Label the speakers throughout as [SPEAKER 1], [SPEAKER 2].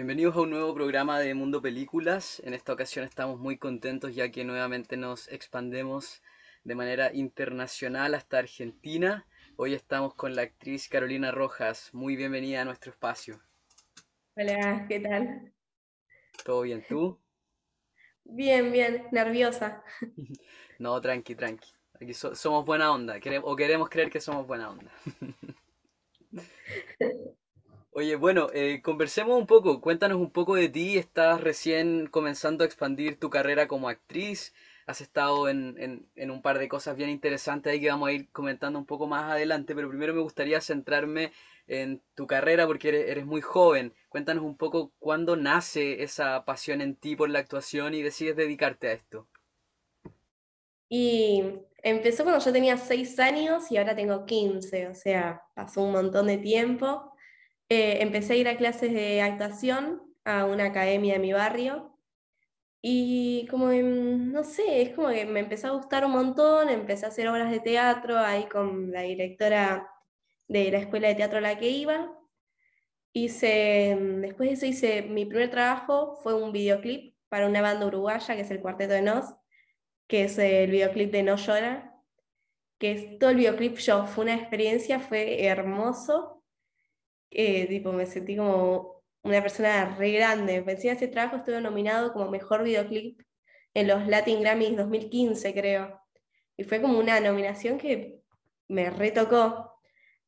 [SPEAKER 1] Bienvenidos a un nuevo programa de Mundo Películas. En esta ocasión estamos muy contentos ya que nuevamente nos expandemos de manera internacional hasta Argentina. Hoy estamos con la actriz Carolina Rojas. Muy bienvenida a nuestro espacio.
[SPEAKER 2] Hola, ¿qué tal?
[SPEAKER 1] ¿Todo bien tú?
[SPEAKER 2] Bien, bien, nerviosa.
[SPEAKER 1] No, tranqui, tranqui. Aquí so- somos buena onda, o queremos creer que somos buena onda. Oye, bueno, eh, conversemos un poco, cuéntanos un poco de ti, estás recién comenzando a expandir tu carrera como actriz, has estado en, en- un par de cosas bien interesantes ahí que vamos a ir comentando un poco más adelante, pero primero me gustaría centrarme en tu carrera porque eres, eres muy joven. Cuéntanos un poco cuándo nace esa pasión en ti por la actuación y decides dedicarte a esto.
[SPEAKER 2] Y empezó cuando yo tenía 6 años y ahora tengo 15, o sea, pasó un montón de tiempo. Eh, empecé a ir a clases de actuación a una academia de mi barrio y como, mm, no sé, es como que me empezó a gustar un montón, empecé a hacer obras de teatro ahí con la directora de la escuela de teatro a la que iba. Hice, mm, después de eso hice, mi primer trabajo fue un videoclip para una banda uruguaya que es el Cuarteto de Nos, que es el videoclip de No Llora, que es todo el videoclip yo, fue una experiencia, fue hermoso, tipo me sentí como una persona re grande, encima de ese trabajo estuve nominado como mejor videoclip en los Latin Grammys 2015 creo, y fue como una nominación que me retocó.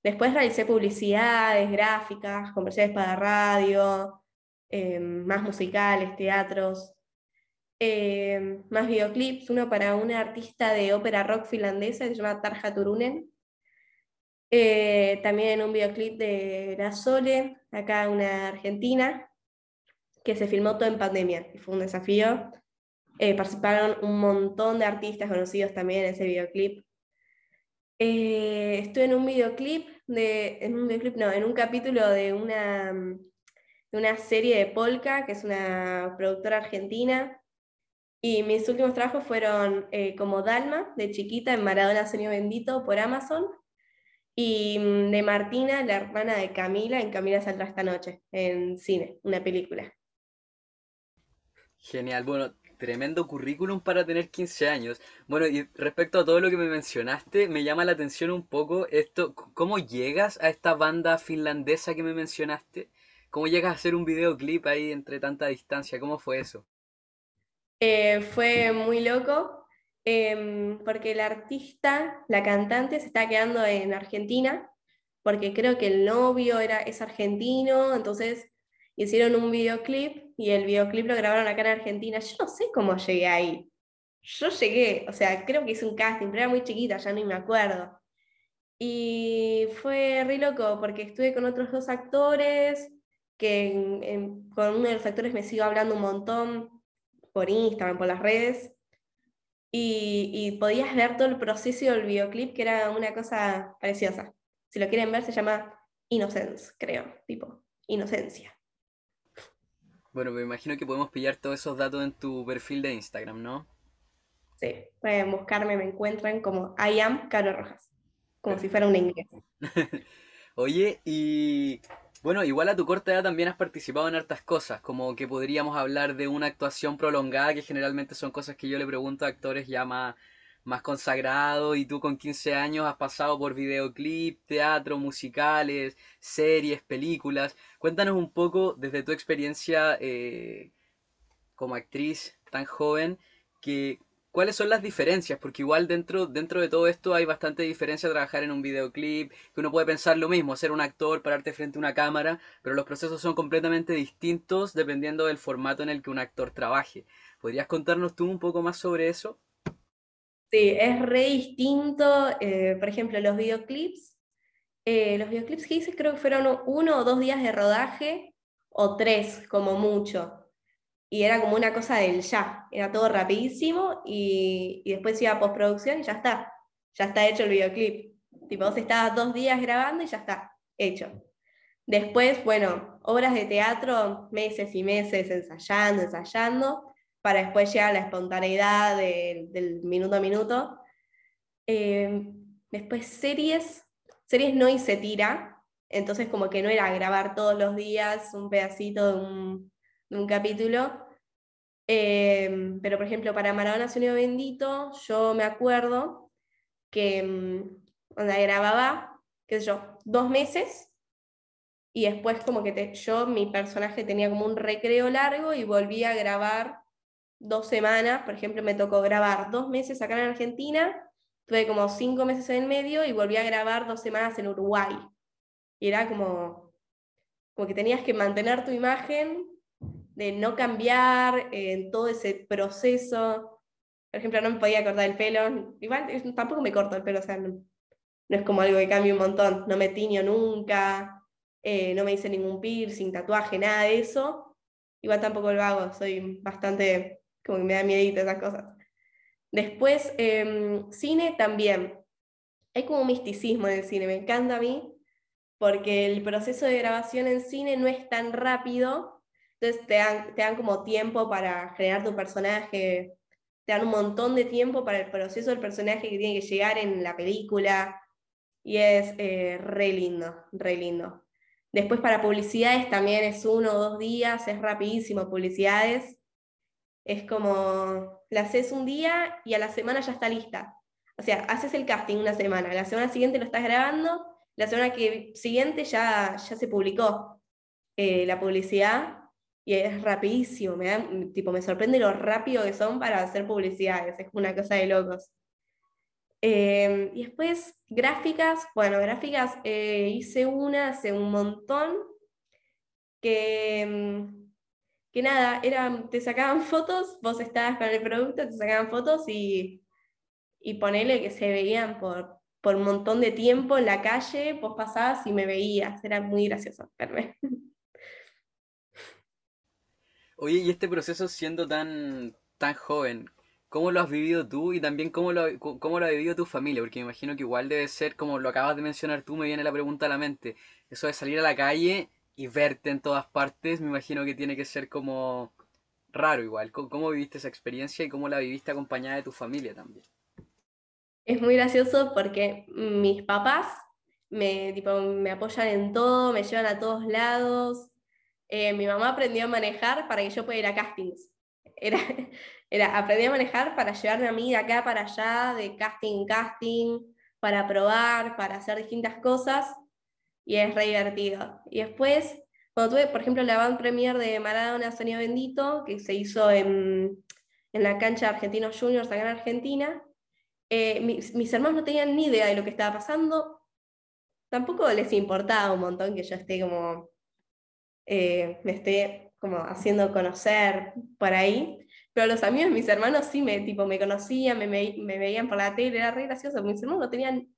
[SPEAKER 2] Después realicé publicidades, gráficas, comerciales para radio, eh, más musicales, teatros, eh, más videoclips, uno para una artista de ópera rock finlandesa que se llama Tarja Turunen. Eh, también un videoclip de La Sole, acá una argentina, que se filmó todo en pandemia y fue un desafío. Eh, participaron un montón de artistas conocidos también en ese videoclip. Eh, estuve en un videoclip, de, en un videoclip, no, en un capítulo de una, de una serie de Polka, que es una productora argentina, y mis últimos trabajos fueron eh, como Dalma, de chiquita, en Maradona Sueño Bendito por Amazon, y mm, de Martina, la hermana de Camila, en Camila saldrá esta noche, en cine, una película.
[SPEAKER 1] Genial, bueno, tremendo currículum para tener 15 años. Bueno, y respecto a todo lo que me mencionaste, me llama la atención un poco esto, ¿cómo llegas a esta banda finlandesa que me mencionaste? ¿Cómo llegas a hacer un videoclip ahí entre tanta distancia? ¿Cómo fue eso?
[SPEAKER 2] Eh, fue muy loco, em, porque la artista, la cantante, se está quedando en Argentina, porque creo que el novio era, es argentino, entonces hicieron un videoclip y el videoclip lo grabaron acá en Argentina. Yo no sé cómo llegué ahí. Yo llegué, o sea, creo que hice un casting, pero era muy chiquita, ya ni me acuerdo. Y fue re loco porque estuve con otros dos actores, que en- con uno de los actores me sigo hablando un montón por Instagram, por las redes, y, y podías ver todo el proceso del videoclip, que era una cosa preciosa. Si lo quieren ver, se llama Innocence, creo, tipo, Inocencia.
[SPEAKER 1] Bueno, me imagino que podemos pillar todos esos datos en tu perfil de Instagram, ¿no?
[SPEAKER 2] Sí, pueden buscarme, me encuentran como I am Caro Rojas, como si fuera un inglés.
[SPEAKER 1] Oye, y bueno, igual a tu corta edad también has participado en hartas cosas, como que podríamos hablar de una actuación prolongada, que generalmente son cosas que yo le pregunto a actores ya más, más consagrados, y tú con 15 años has pasado por videoclip, teatro, musicales, series, películas. Cuéntanos un poco desde tu experiencia eh, como actriz tan joven, que cuáles son las diferencias, porque igual dentro, dentro de todo esto hay bastante diferencia trabajar en un videoclip, que uno puede pensar lo mismo, ser un actor, pararte frente a una cámara, pero los procesos son completamente distintos dependiendo del formato en el que un actor trabaje. ¿Podrías contarnos tú un poco más sobre eso?
[SPEAKER 2] Sí, es re distinto, eh, por ejemplo, los videoclips, eh, los videoclips que hice creo que fueron uno o dos días de rodaje, o tres como mucho. Y era como una cosa del ya, era todo rapidísimo y, y después iba a postproducción y ya está, ya está hecho el videoclip. Tipo, vos estabas dos días grabando y ya está, hecho. Después, bueno, obras de teatro, meses y meses ensayando, ensayando, para después llegar a la espontaneidad de- del minuto a minuto. Eh, después series, series no hice tira, Entonces como que no era grabar todos los días un pedacito de un, un capítulo. Em, pero por ejemplo, para Maradona Sonido Bendito, yo me acuerdo que mm, grababa, qué yo, dos meses y después como que yo, mi personaje tenía como un recreo largo y volví a grabar dos semanas, por ejemplo, me tocó grabar dos meses acá en Argentina, tuve como cinco meses en el medio y volví a grabar dos semanas en Uruguay. Y era como, como que tenías que mantener tu imagen, de no cambiar en todo ese proceso. Por ejemplo, no me podía cortar el pelo, igual tampoco me corto el pelo, o sea, no, es como algo que cambie un montón, no me tiño nunca, eh, no me hice ningún piercing, tatuaje, nada de eso. Igual tampoco lo hago, soy bastante, como que me da miedito esas cosas. Después, em, cine también. Hay como un misticismo en el cine, me encanta a mí, porque el proceso de grabación en cine no es tan rápido, entonces te dan, como tiempo para generar tu personaje, te dan un montón de tiempo para el proceso del personaje que tiene que llegar en la película, y es eh, re lindo, re lindo. Después para publicidades también es uno o dos días, es rapidísimo publicidades. Es como, la haces un día y a la semana ya está lista. O sea, haces el casting una semana, la semana siguiente lo estás grabando, la semana que, siguiente ya, ya se publicó eh, la publicidad y es rapidísimo. Me, tipo, me sorprende lo rápido que son para hacer publicidades, es una cosa de locos. Em, y después, gráficas, bueno, gráficas eh, hice una hace un montón que, em, que nada, era, te sacaban fotos, vos estabas con el producto, te sacaban fotos y, y ponele que se veían por, por un montón de tiempo en la calle, vos pasabas y me veías, era muy gracioso verme.
[SPEAKER 1] Oye, y este proceso siendo tan, tan joven, ¿Cómo lo has vivido tú y también cómo lo, cómo lo ha vivido tu familia? Porque me imagino que igual debe ser, como lo acabas de mencionar tú, me viene la pregunta a la mente. Eso de salir a la calle y verte en todas partes, me imagino que tiene que ser como raro igual. ¿Cómo, viviste esa experiencia y cómo la viviste acompañada de tu familia también?
[SPEAKER 2] Es muy gracioso porque mis papás me, me apoyan en todo, me llevan a todos lados. Eh, mi mamá aprendió a manejar para que yo pueda ir a castings. Era, era, aprendí a manejar para llevarme a mí de acá para allá, de casting en casting, para probar, para hacer distintas cosas, y es re divertido. Y después, cuando tuve, por ejemplo, la band premier de Maradona Sonido Bendito, que se hizo en, en la cancha de Argentinos Juniors acá en Argentina, eh, mis, mis, hermanos no tenían ni idea de lo que estaba pasando, tampoco les importaba un montón que yo esté como, eh, me esté como haciendo conocer por ahí, pero los amigos mis hermanos sí me, tipo, me conocían, me, me, veían por la tele, era re gracioso. Mis hermanos no tenían,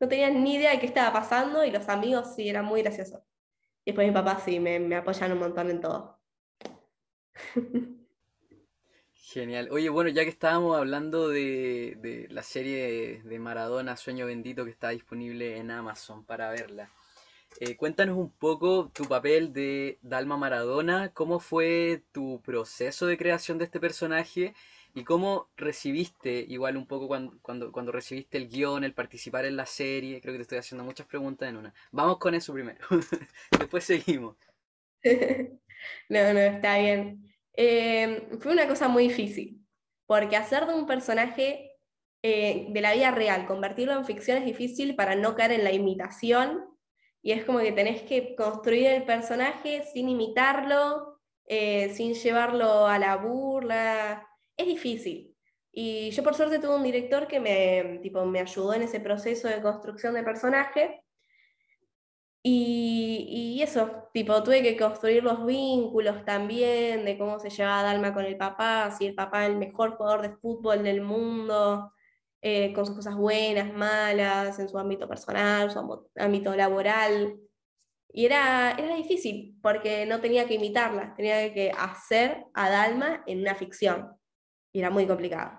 [SPEAKER 2] no tenían ni idea de qué estaba pasando y los amigos sí, eran muy graciosos. Y después mi papá sí, me, me apoyan un montón en todo.
[SPEAKER 1] Genial. Oye, bueno, ya que estábamos hablando de, de la serie de Maradona, Sueño Bendito, que está disponible en Amazon para verla. Eh, cuéntanos un poco tu papel de Dalma Maradona, cómo fue tu proceso de creación de este personaje y cómo recibiste, igual un poco cuando, cuando, cuando recibiste el guion, el participar en la serie. Creo que te estoy haciendo muchas preguntas en una. Vamos con eso primero, después seguimos.
[SPEAKER 2] no, no, está bien. Eh, fue una cosa muy difícil, porque hacer de un personaje eh, de la vida real, convertirlo en ficción es difícil para no caer en la imitación y es como que tenés que construir el personaje sin imitarlo, eh, sin llevarlo a la burla. Es difícil. Y yo por suerte tuve un director que me, tipo, me ayudó en ese proceso de construcción de personaje. Y, y, eso, tipo, tuve que construir los vínculos también, de cómo se llevaba Dalma con el papá, si el papá es el mejor jugador de fútbol del mundo, eh, con sus cosas buenas, malas, en su ámbito personal, su ámbito laboral. Y era, era difícil porque no tenía que imitarla, tenía que hacer a Dalma en una ficción. Y era muy complicado.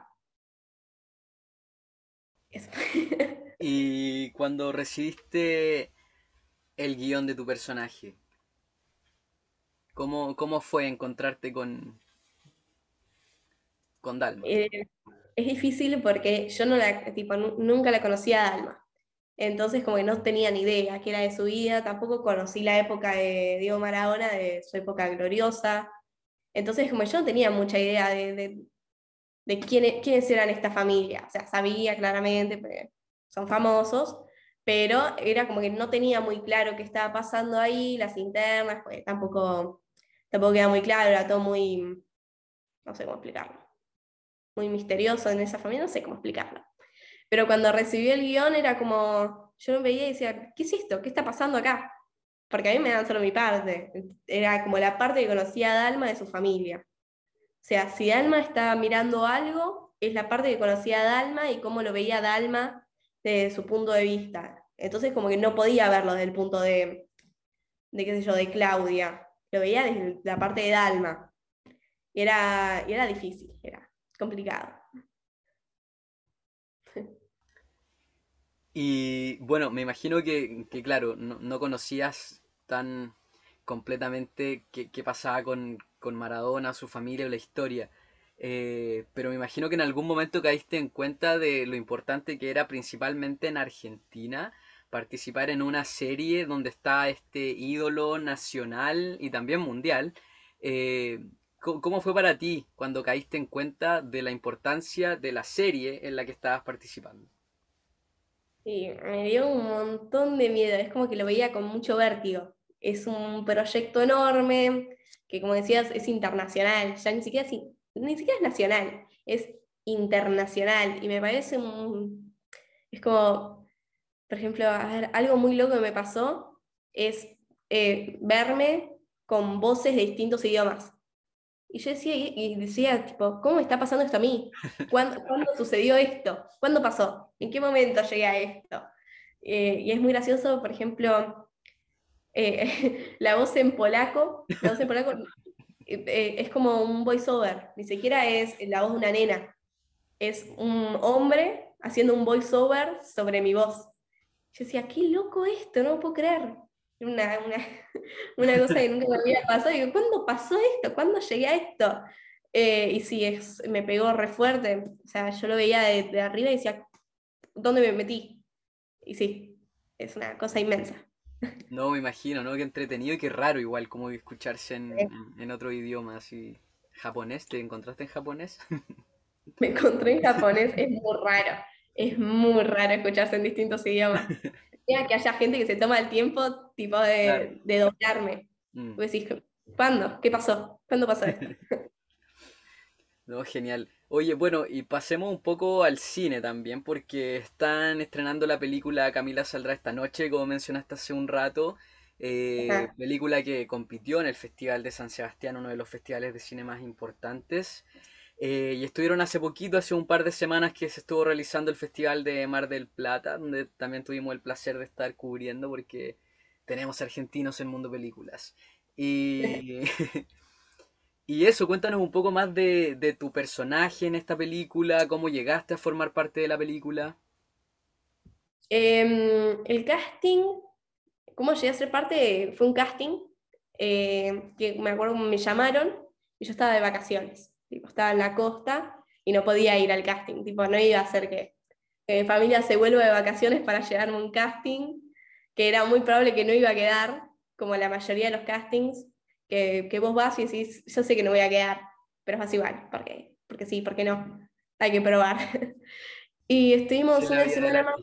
[SPEAKER 1] y cuando recibiste el guion de tu personaje, ¿cómo, cómo fue encontrarte con, con Dalma?
[SPEAKER 2] Eh, es difícil porque yo no tipo, nunca la conocía a Dalma. entonces como que no tenía ni idea qué era de su vida, tampoco conocí la época de Diego Maradona, de su época gloriosa, entonces como yo no tenía mucha idea de, de, quiénes eran esta familia, o sea, sabía claramente, porque son famosos, pero era como que no tenía muy claro qué estaba pasando ahí, las internas, pues tampoco, tampoco queda muy claro, era todo muy, no sé cómo explicarlo, muy misterioso en esa familia, no sé cómo explicarlo. Pero cuando recibí el guion era como, yo lo veía y decía, ¿qué es esto? ¿Qué está pasando acá? Porque a mí me dan solo mi parte, era como la parte que conocía a Dalma de su familia. O sea, si Dalma estaba mirando algo, es la parte que conocía a Dalma y cómo lo veía Dalma desde su punto de vista. Entonces como que no podía verlo desde el punto de, de qué sé yo, de Claudia. Lo veía desde la parte de Dalma. Y era, era difícil, era complicado.
[SPEAKER 1] Y bueno, me imagino que, claro, no, conocías tan completamente qué, pasaba con, Maradona, su familia o la historia. Eh, pero me imagino que en algún momento caíste en cuenta de lo importante que era principalmente en Argentina participar en una serie donde está este ídolo nacional y también mundial. Eh, ¿Cómo fue para ti cuando caíste en cuenta de la importancia de la serie en la que estabas participando?
[SPEAKER 2] Sí, me dio un montón de miedo, es como que lo veía con mucho vértigo. Es un proyecto enorme que, como decías, es internacional, ya ni siquiera, ni siquiera es nacional, es internacional. Y me parece un... Es como, por ejemplo, algo muy loco que me pasó es eh, verme con voces de distintos idiomas. Y yo decía, y decía, tipo, ¿cómo está pasando esto a mí? ¿Cuándo, sucedió esto? ¿Cuándo pasó? ¿En qué momento llegué a esto? Eh, y es muy gracioso, por ejemplo, eh, la voz en polaco, la voz en polaco eh, es como un voiceover, ni siquiera es la voz de una nena, es un hombre haciendo un voiceover sobre mi voz. Yo decía, qué loco esto, no lo puedo creer una, una, cosa que nunca me había pasado. Y digo, ¿cuándo pasó esto? ¿Cuándo llegué a esto? Eh, y sí, es, me pegó re fuerte. O sea, yo lo veía de, arriba y decía, ¿dónde me metí? Y sí, es una cosa inmensa.
[SPEAKER 1] No, me imagino, ¿no? Qué entretenido y qué raro igual como escucharse en, en, otro idioma así. ¿Japonés? ¿Te encontraste en japonés?
[SPEAKER 2] Me encontré en japonés, es muy raro. Es muy raro escucharse en distintos idiomas. que haya gente que se toma el tiempo tipo de, doblarme. Mm. decís, ¿cuándo? ¿Qué pasó? ¿Cuándo pasó esto?
[SPEAKER 1] no, genial. Oye, bueno, y pasemos un poco al cine también, porque están estrenando la película Camila saldrá esta noche, como mencionaste hace un rato. Eh, película que compitió en el Festival de San Sebastián, uno de los festivales de cine más importantes. Eh, y estuvieron hace poquito, hace un par de semanas que se estuvo realizando el Festival de Mar del Plata, donde también tuvimos el placer de estar cubriendo porque tenemos argentinos en Mundo Películas. Y, y eso, cuéntanos un poco más de, tu personaje en esta película, cómo llegaste a formar parte de la película.
[SPEAKER 2] Em, el casting, cómo llegué a ser parte, fue un casting eh, que me acuerdo me llamaron y yo estaba de vacaciones estaba en la costa y no podía ir al casting, tipo, no iba a ser que, mi familia se vuelva de vacaciones para llevarme un casting, que era muy probable que no iba a quedar, como la mayoría de los castings, que, vos vas y decís, yo sé que no voy a quedar, pero es igual, porque, porque sí, porque no, hay que probar. y estuvimos una semana más.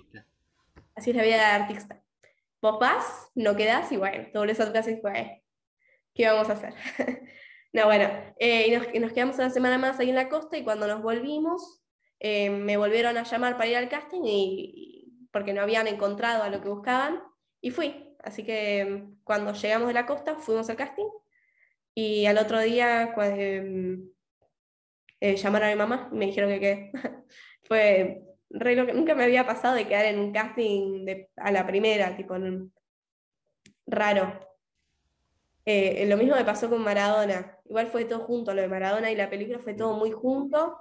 [SPEAKER 2] Así es la vida de artista. Vos vas, no quedás y bueno, te volvés a tu casa y pues, ¿qué vamos a hacer? No, bueno, eh, y nos, quedamos una semana más ahí en la costa y cuando nos volvimos, eh, me volvieron a llamar para ir al casting y, porque no habían encontrado a lo que buscaban y fui. Así que mm, cuando llegamos de la costa fuimos al casting y al otro día mm, eh, llamaron a mi mamá y me dijeron que quedé. Fue re lo que nunca me había pasado de quedar en un casting a la primera, tipo raro. Lo mismo me pasó con Maradona. Igual fue todo junto, lo de Maradona y la película fue todo muy junto.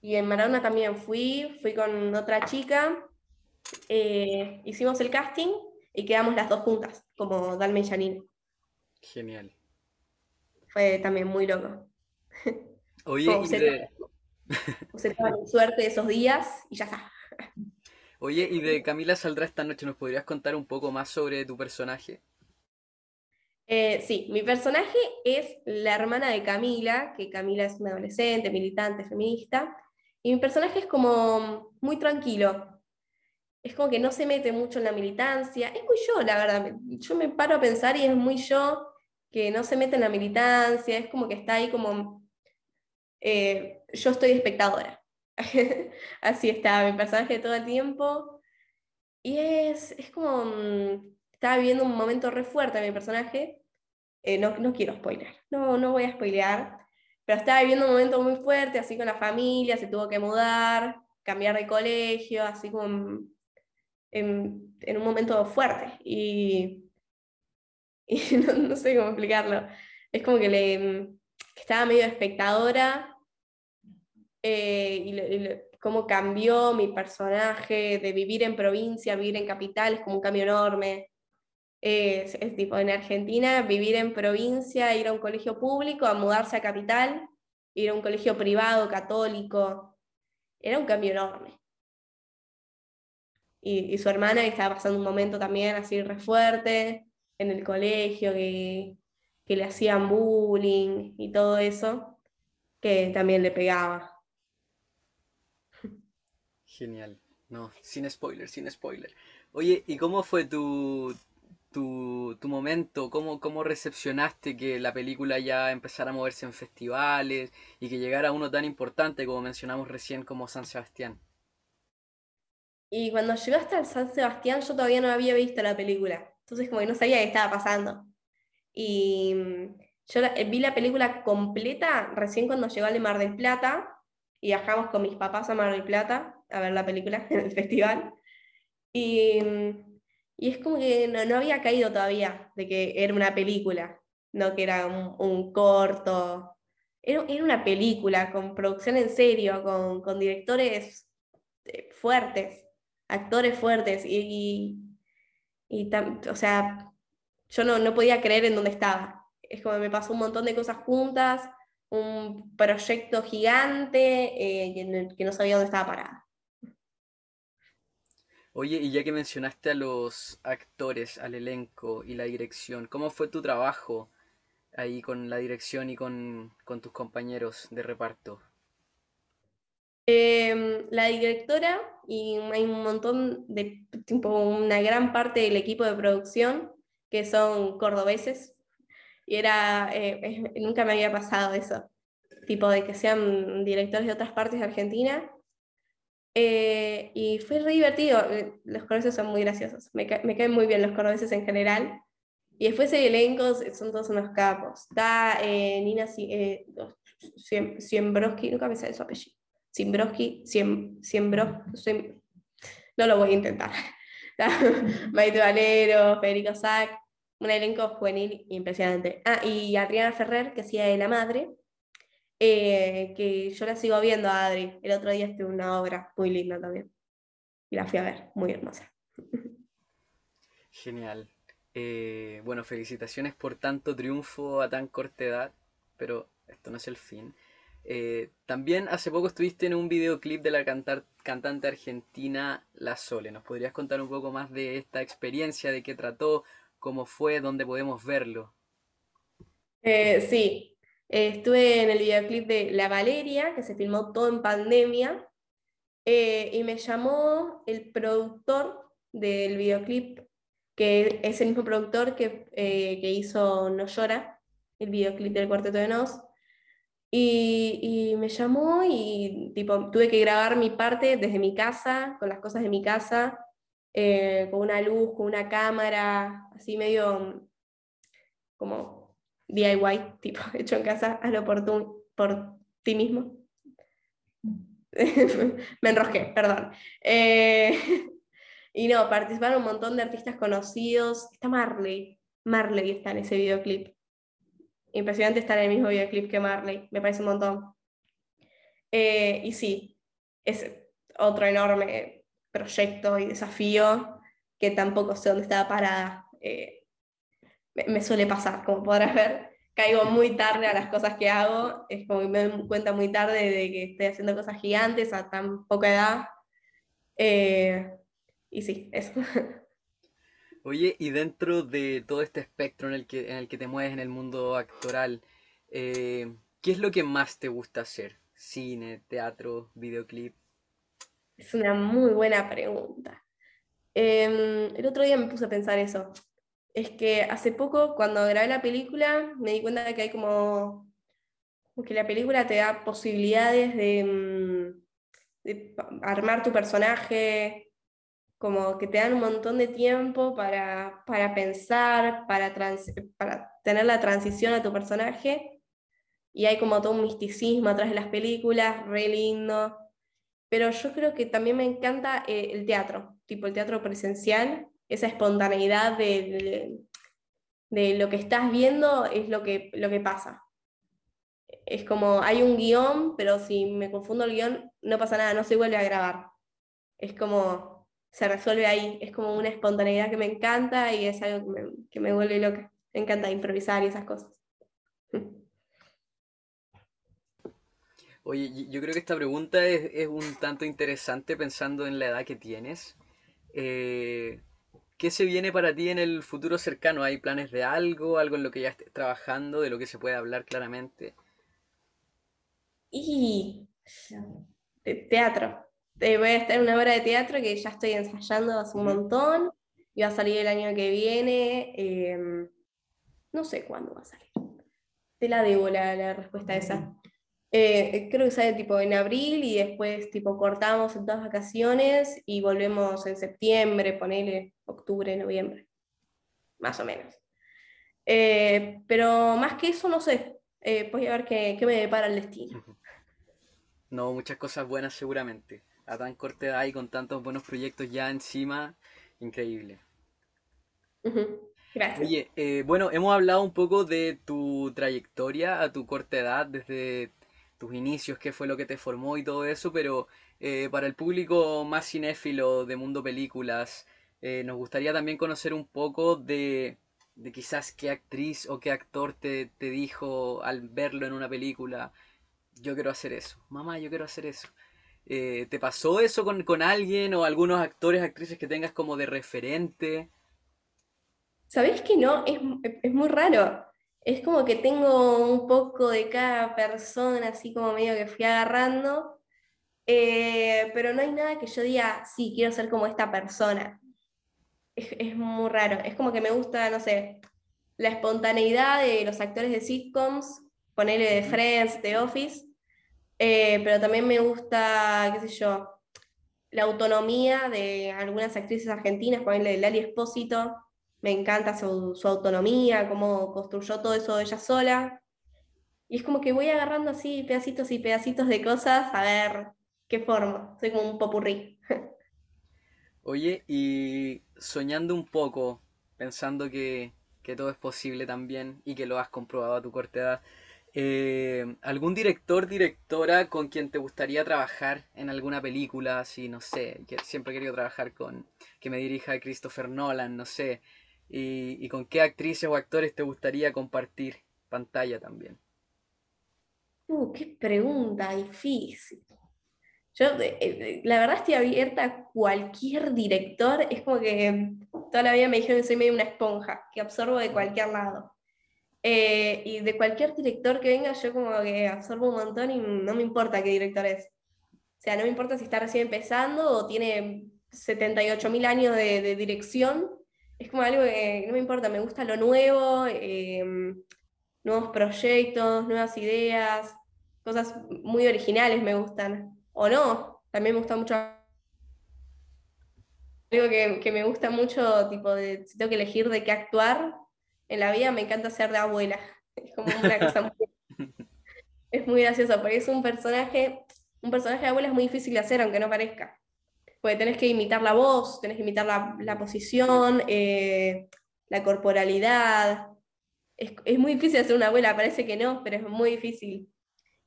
[SPEAKER 2] Y en Maradona también fui, fui con otra chica, eh, hicimos el casting y quedamos las dos juntas, como Dalma y Janine.
[SPEAKER 1] Genial.
[SPEAKER 2] Fue también muy loco.
[SPEAKER 1] Oye,
[SPEAKER 2] mi suerte esos días y ya está.
[SPEAKER 1] Oye, y de Camila saldrá esta noche, ¿nos podrías contar un poco más sobre tu personaje?
[SPEAKER 2] Eh, sí, mi personaje es la hermana de Camila, que Camila es una adolescente, militante, feminista, y mi personaje es como muy tranquilo. Es como que no se mete mucho en la militancia. Es muy yo, la verdad. Yo me paro a pensar y es muy yo que no se mete en la militancia. Es como que está ahí como... Eh, yo estoy espectadora. Así está mi personaje todo el tiempo. Y es, es como... Estaba viviendo un momento re fuerte mi personaje. Eh, no, no quiero spoiler. No, no voy a spoilear pero estaba viviendo un momento muy fuerte, así con la familia, se tuvo que mudar, cambiar de colegio, así como en, un momento fuerte. Y, no, sé cómo explicarlo. Es como que, le, estaba medio espectadora eh, y, cómo cambió mi personaje de vivir en provincia vivir en capital, es como un cambio enorme. Es, tipo en Argentina, vivir en provincia, ir a un colegio público, a mudarse a capital, ir a un colegio privado, católico. Era un cambio enorme. Y, su hermana estaba pasando un momento también así re fuerte en el colegio, que, que le hacían bullying y todo eso, que también le pegaba.
[SPEAKER 1] Genial. No, sin spoiler, sin spoiler. Oye, ¿y cómo fue tu, tu, tu momento? ¿Cómo, ¿Cómo recepcionaste que la película ya empezara a moverse en festivales y que llegara a uno tan importante como mencionamos recién como San Sebastián?
[SPEAKER 2] Y cuando llegó hasta San Sebastián yo todavía no había visto la película, entonces como que no sabía qué estaba pasando. Y mm, yo vi la película completa recién cuando llegó al Mar del Plata y viajamos con mis papás a Mar del Plata a ver la película en el festival. Y mm, y es como que no, había caído todavía de que era una película, no que era un, corto. Era, era, una película con producción en serio, con, con directores eh, fuertes, actores fuertes. Y, y, o sea, yo no, no podía creer en dónde estaba. Es como me pasó un montón de cosas juntas, un proyecto gigante eh, que no sabía dónde estaba parada.
[SPEAKER 1] Oye, y ya que mencionaste a los actores, al elenco y la dirección, ¿cómo fue tu trabajo ahí con la dirección y con, tus compañeros de reparto?
[SPEAKER 2] Em, la directora y hay un montón de, tipo, una gran parte del equipo de producción que son cordobeses y era, eh, nunca me había pasado eso, tipo de que sean directores de otras partes de Argentina eh, y fue re divertido. Eh, los cordobeses son muy graciosos. Me, me, caen muy bien los cordobeses en general. Y después el elenco son todos unos capos. Está eh, Nina eh, nunca me sale su apellido. Siembroski, Siembroski, no lo voy a intentar. Maite Valero, Federico Sack, un elenco juvenil impresionante. Ah, y Adriana Ferrer, que hacía de la madre, eh, que yo la sigo viendo a Adri. El otro día estuve una obra muy linda también. Y la fui a ver, muy hermosa.
[SPEAKER 1] Genial. Eh, bueno, felicitaciones por tanto triunfo a tan corta edad, pero esto no es el fin. Eh, también hace poco estuviste en un videoclip de la cantante argentina La Sole. ¿Nos podrías contar un poco más de esta experiencia, de qué trató, cómo fue, dónde podemos verlo?
[SPEAKER 2] sí, eh, estuve en el videoclip de La Valeria, que se filmó todo en pandemia, eh, y me llamó el productor del videoclip, que es el mismo productor que, eh, que hizo No Llora, el videoclip del Cuarteto de Nos. Y, me llamó y tipo, tuve que grabar mi parte desde mi casa, con las cosas de mi casa, con una luz, con una cámara, así medio como DIY, tipo, hecho en casa, hazlo por, por ti mismo. Me enrosqué, perdón. Eh, y no, participaron un montón de artistas conocidos. Está Marley. Marley está en ese videoclip. Impresionante estar en el mismo videoclip que Marley. Me parece un montón. Eh, y sí, es otro enorme proyecto y desafío que tampoco sé dónde estaba parada. Eh, me, suele pasar, como podrás ver. Caigo muy tarde a las cosas que hago, es como que me doy cuenta muy tarde de que estoy haciendo cosas gigantes a tan poca edad. Eh, y sí, eso.
[SPEAKER 1] Oye, y dentro de todo este espectro en el que, en el que te mueves en el mundo actoral, eh, ¿qué es lo que más te gusta hacer? ¿Cine, teatro, videoclip?
[SPEAKER 2] Es una muy buena pregunta. Em, el otro día me puse a pensar eso. Es que hace poco, cuando grabé la película, me di cuenta de que hay como, que la película te da posibilidades de, mm, armar tu personaje, como que te dan un montón de tiempo para, para pensar, para, trans- para tener la transición a tu personaje, y hay como todo un misticismo atrás de las películas, re lindo. Pero yo creo que también me encanta eh, el teatro, tipo el teatro presencial, esa espontaneidad de, de- lo que estás viendo es lo que, lo que pasa. Es como, hay un guion, pero si me confundo el guion, no pasa nada, no se vuelve a grabar. Es como, se resuelve ahí, es como una espontaneidad que me encanta y es algo que me, que me vuelve loca. Me encanta improvisar y esas cosas.
[SPEAKER 1] Oye, yo creo que esta pregunta es, es un tanto interesante pensando en la edad que tienes. Eh, ¿qué se viene para ti en el futuro cercano? ¿Hay planes de algo, algo en lo que ya estés trabajando, de lo que se puede hablar claramente?
[SPEAKER 2] Y de teatro. Voy a estar en una obra de teatro que ya estoy ensayando hace un montón y va a salir el año que viene. em, no sé cuándo va a salir. Te la debo la, la respuesta a esa. Eh, creo que sale tipo en abril y después tipo cortamos en todas vacaciones y volvemos en septiembre, ponele octubre, noviembre, más o menos. Eh, pero más que eso, no sé. Eh, voy a ver qué, qué me depara el destino.
[SPEAKER 1] No, muchas cosas buenas seguramente. A tan corta edad y con tantos buenos proyectos ya encima, increíble.
[SPEAKER 2] Ujú, Gracias.
[SPEAKER 1] Oye, eh, bueno, hemos hablado un poco de tu trayectoria a tu corta edad, desde tus inicios, qué fue lo que te formó y todo eso, pero eh, para el público más cinéfilo de mundo películas, eh, nos gustaría también conocer un poco de, de quizás qué actriz o qué actor te, te dijo al verlo en una película, yo quiero hacer eso, mamá, yo quiero hacer eso. Eh, ¿te pasó eso con, con alguien o algunos actores, actrices que tengas como de referente?
[SPEAKER 2] ¿Sabés que no? Es, es muy raro. Es como que tengo un poco de cada persona, así como medio que fui agarrando, eh, pero no hay nada que yo diga, sí, quiero ser como esta persona. Es, es muy raro. Es como que me gusta, no sé, la espontaneidad de los actores de sitcoms, ponerle de. Friends, de Office, eh, pero también me gusta, qué sé yo, la autonomía de algunas actrices argentinas, ponerle de Lali Espósito, me encanta su, autonomía, cómo construyó todo eso ella sola. Y es como que voy agarrando así pedacitos y pedacitos de cosas a ver qué formo. Soy como un popurrí.
[SPEAKER 1] Oye, y soñando un poco, pensando que, que todo es posible también y que lo has comprobado a tu corta edad, eh, ¿algún director, directora con quien te gustaría trabajar en alguna película? Así, no sé, siempre he querido trabajar con, que me dirija Christopher Nolan, no sé. Y, con qué actrices o actores te gustaría compartir pantalla también.
[SPEAKER 2] Uh, qué pregunta difícil. Yo, eh, eh, la verdad, estoy abierta a cualquier director. Es como que toda la vida me dijeron que soy medio una esponja, que absorbo de cualquier lado. Eh, y de cualquier director que venga, yo como que absorbo un montón y no me importa qué director es. O sea, no me importa si está recién empezando o tiene 78.000 años de, de dirección. Es como algo que no me importa, me gusta lo nuevo, eh, nuevos proyectos, nuevas ideas, cosas muy originales me gustan. O no, también me gusta mucho algo que, que me gusta mucho, tipo, de, si tengo que elegir de qué actuar en la vida, me encanta ser de abuela. Es como una cosa muy, es muy graciosa, porque es un personaje, un personaje de abuela es muy difícil de hacer, aunque no parezca. Porque tenés que imitar la voz, tenés que imitar la, la posición, eh, la corporalidad. Es, es muy difícil hacer una abuela, parece que no, pero es muy difícil.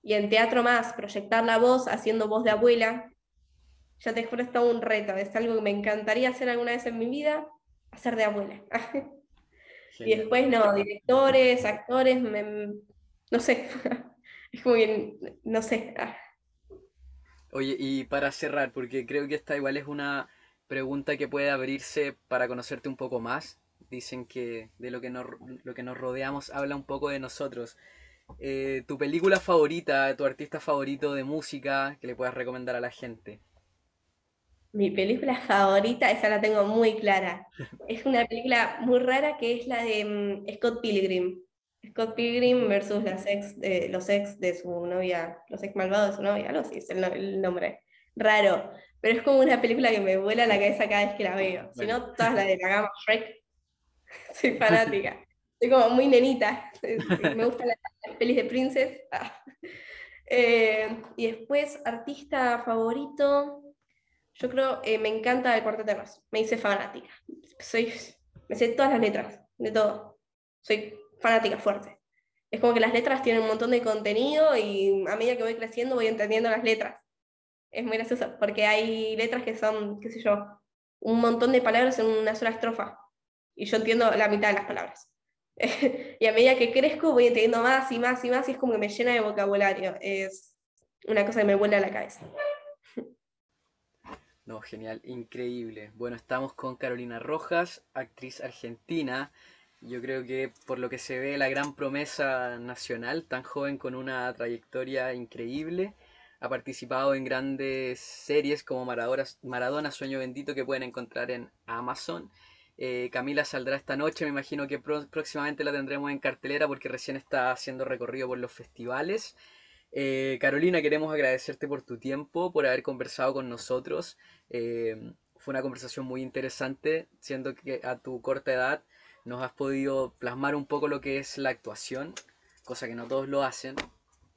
[SPEAKER 2] Y en teatro más, proyectar la voz haciendo voz de abuela, ya te juro, es todo un reto. Es algo que me encantaría hacer alguna vez en mi vida, hacer de abuela. Y después, no, directores, actores, me- no sé. Es como que, no sé.
[SPEAKER 1] Oye, y para cerrar, porque creo que esta igual es una, pregunta que puede abrirse para conocerte un poco más. Dicen que de lo que nos, lo que nos rodeamos habla un poco de nosotros. Eh, tu película favorita, tu artista favorito de música que le puedas recomendar a la gente.
[SPEAKER 2] Mi película favorita, esa la tengo muy clara. Es una película muy rara que es la de mm, Scott Pilgrim. Scott Pilgrim versus las ex, los ex de su novia, los ex malvados de su novia, no sé, es el, nombre. Raro, pero es como una película que me vuela la cabeza cada vez que la veo. Si no, todas las de la gama Shrek, soy fanática. Soy como muy nenita, me gustan las, pelis de Princess. Ah. Eh, y después, artista favorito, yo creo, eh, me encanta el Cuarteto de me hice fanática. Soy, me sé todas las letras, de todo. Soy fanática fuerte. Es como que las letras tienen un montón de contenido y a medida que voy creciendo voy entendiendo las letras. Es muy gracioso, porque hay letras que son, qué sé yo, un montón de palabras en una sola estrofa. Y yo entiendo la mitad de las palabras. y a medida que crezco voy entendiendo más y más y más y es como que me llena de vocabulario. Es una cosa que me vuela a la cabeza.
[SPEAKER 1] No, genial, increíble. Bueno, estamos con Carolina Rojas, actriz argentina. Yo creo que por lo que se ve la gran promesa nacional, tan joven con una trayectoria increíble. Ha participado en grandes series como Maradona, Sueño Bendito que pueden encontrar en Amazon. Eh, Camila saldrá esta noche, me imagino que próximamente la tendremos en cartelera porque recién está haciendo recorrido por los festivales. Eh, Carolina, queremos agradecerte por tu tiempo, por haber conversado con nosotros. Eh, fue una conversación muy interesante, siendo que a tu corta edad nos has podido plasmar un poco lo que es la actuación, cosa que no todos lo hacen,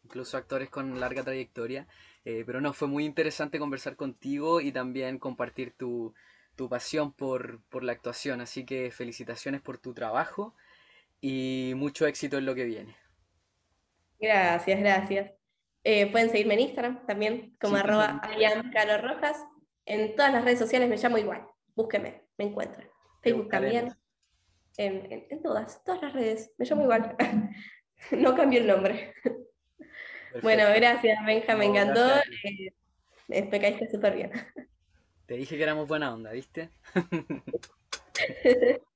[SPEAKER 1] incluso actores con larga trayectoria. Eh, pero no, fue muy interesante conversar contigo y también compartir tu, tu pasión por, por la actuación. Así que felicitaciones por tu trabajo y mucho éxito en lo que viene.
[SPEAKER 2] Gracias, gracias. Eh, pueden seguirme en Instagram también, como arroba Rojas. En todas las redes sociales me llamo igual. Búsqueme, me encuentran. Facebook también. En, todas, todas las redes. Me llamo igual. no cambio el nombre. Bueno, gracias, Benja, me encantó. Eh, me caíste súper bien.
[SPEAKER 1] Te dije que éramos buena onda, ¿viste?